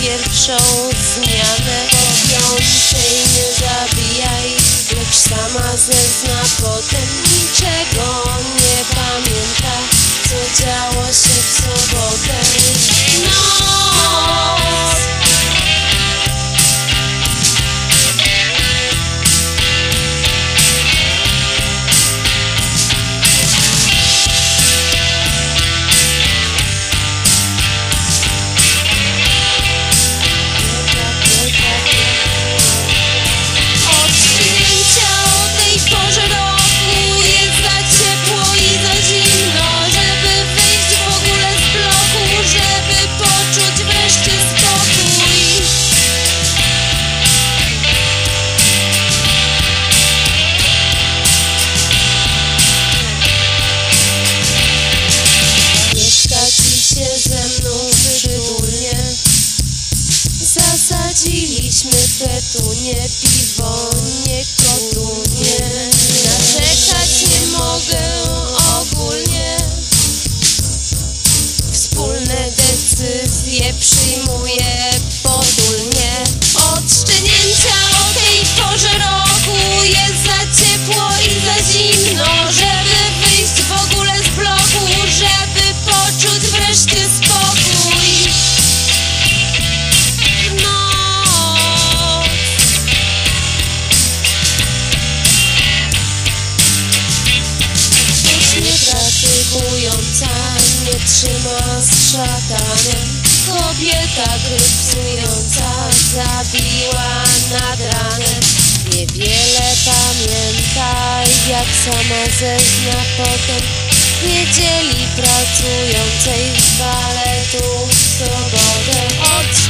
pierwszą zmianę O piątej nie zabijaj, lecz sama zezna potem Niczego Zasadziliśmy petunie, piwo, nie kotunie Narzekać nie mogę ogólnie. Wspólne decyzje przyjmuję trzyma z szatanem. Kobieta grypsująca zabiła nad ranem. Niewiele pamięta jak sama zezna potem. Niedzieli pracującej z baletu w sobotę. Od